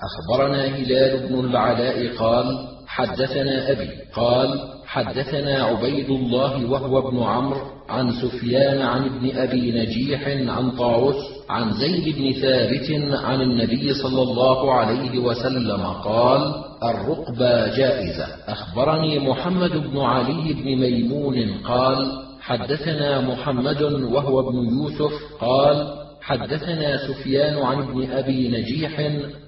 أخبرنا هلال بن العلاء قال حدثنا أبي قال حدثنا عبيد الله وهو ابن عمرو عن سفيان عن ابن أبي نجيح عن طاووس عن زيد بن ثابت عن النبي صلى الله عليه وسلم قال الرقبة جائزة. أخبرني محمد بن علي بن ميمون قال حدثنا محمد وهو ابن يوسف قال حدثنا سفيان عن ابن أبي نجيح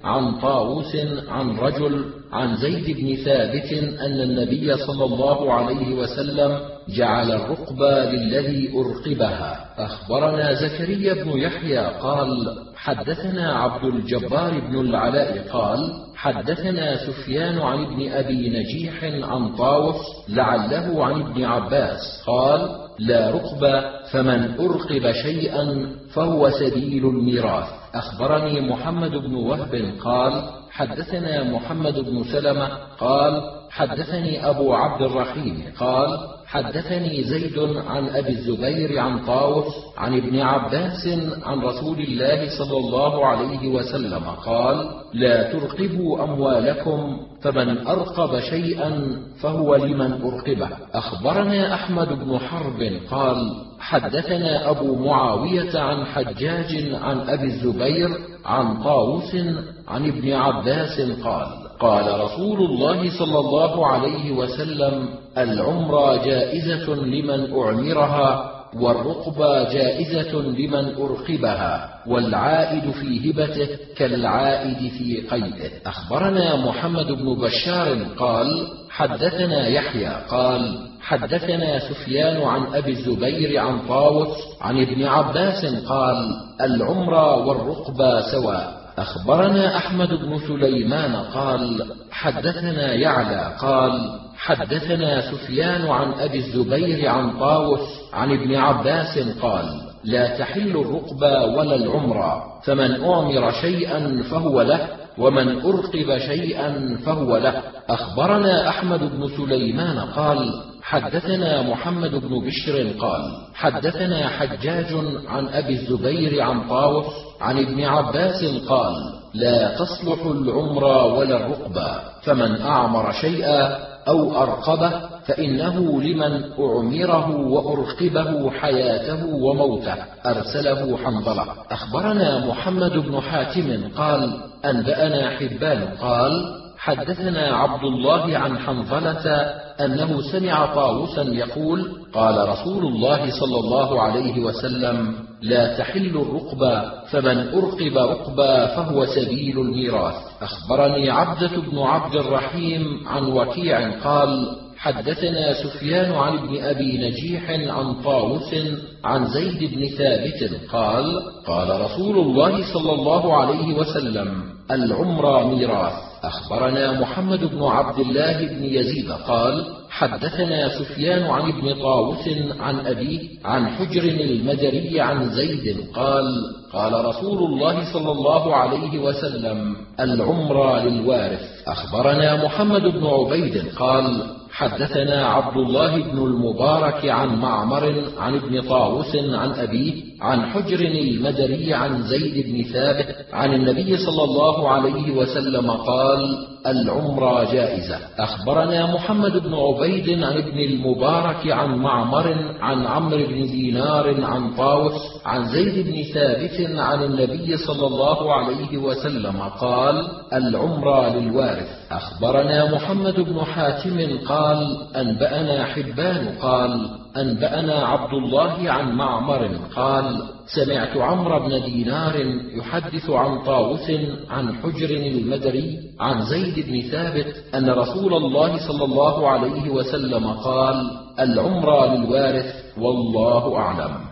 عن طاووس عن رجل عن زيد بن ثابت أن النبي صلى الله عليه وسلم جعل الرقبة للذي أرقبها. أخبرنا زكريا بن يحيى قال حدثنا عبد الجبار بن العلاء قال حدثنا سفيان عن ابن أبي نجيح عن طاووس لعله عن ابن عباس قال لا رقبة فمن أرقب شيئا فهو سبيل الميراث. أخبرني محمد بن وهب قال حدثنا محمد بن سلمة قال حدثني أبو عبد الرحيم قال حدثني زيد عن أبي الزبير عن طاووس عن ابن عباس عن رسول الله صلى الله عليه وسلم قال لا ترقبوا أموالكم فمن أرقب شيئا فهو لمن أرقبه. أخبرنا أحمد بن حرب قال حدثنا أبو معاوية عن حجاج عن أبي الزبير عن طاووس عن ابن عباس قال قال رسول الله صلى الله عليه وسلم العمرة جائزة لمن أعمرها والرقبة جائزة لمن أرقبها والعائد في هبته كالعائد في قيده. أخبرنا محمد بن بشار قال حدثنا يحيى قال حدثنا سفيان عن أبي الزبير عن طاووس عن ابن عباس قال العمرة والرقبة سواء. أخبرنا أحمد بن سليمان قال حدثنا يعلى قال حدثنا سفيان عن أبي الزبير عن طاووس عن ابن عباس قال لا تحل الرقبة ولا العمرة فمن أعمر شيئا فهو له. ومن أرقب شيئا فهو له. أخبرنا أحمد بن سليمان قال حدثنا محمد بن بشر قال حدثنا حجاج عن أبي الزبير عن طاووس عن ابن عباس قال لا تصلح العمر ولا الرقبة فمن أعمر شيئا أو أرقبه فإنه لمن أعمره وأرقبه حياته وموته أرسله حنظلة. أخبرنا محمد بن حاتم قال أنبأنا حبان قال حدثنا عبد الله عن حنظلة أنه سمع طاووسا يقول قال رسول الله صلى الله عليه وسلم لا تحل الرقبة فمن أرقب رقبة فهو سبيل الميراث. أخبرني عبدة بن عبد الرحيم عن وكيع قال حدثنا سفيان عن ابن أبي نجيح عن طاووس عن زيد بن ثابت قال قال رسول الله صلى الله عليه وسلم العمر ميراث. أخبرنا محمد بن عبد الله بن يزيد قال حدثنا سفيان عن ابن طاووس عن أبيه عن حجر المدري عن زيد قال قال رسول الله صلى الله عليه وسلم العمر للوارث. أخبرنا محمد بن عبيد قال حدثنا عبد الله بن المبارك عن معمر عن ابن طاووس عن أبيه عن حجر المدري عن زيد بن ثابت عن النبي صلى الله عليه وسلم قال العمرة جائزة. أخبرنا محمد بن عبيد عن ابن المبارك عن معمر عن عمرو بن دينار عن طاووس عن زيد بن ثابت عن النبي صلى الله عليه وسلم قال العمرة للوارث. أخبرنا محمد بن حاتم قال أنبأنا حبان قال أنبأنا عبد الله عن معمر قال سمعت عمرو بن دينار يحدث عن طاووس عن حجر المدري عن زيد بن ثابت أن رسول الله صلى الله عليه وسلم قال العمرة للوارث والله أعلم.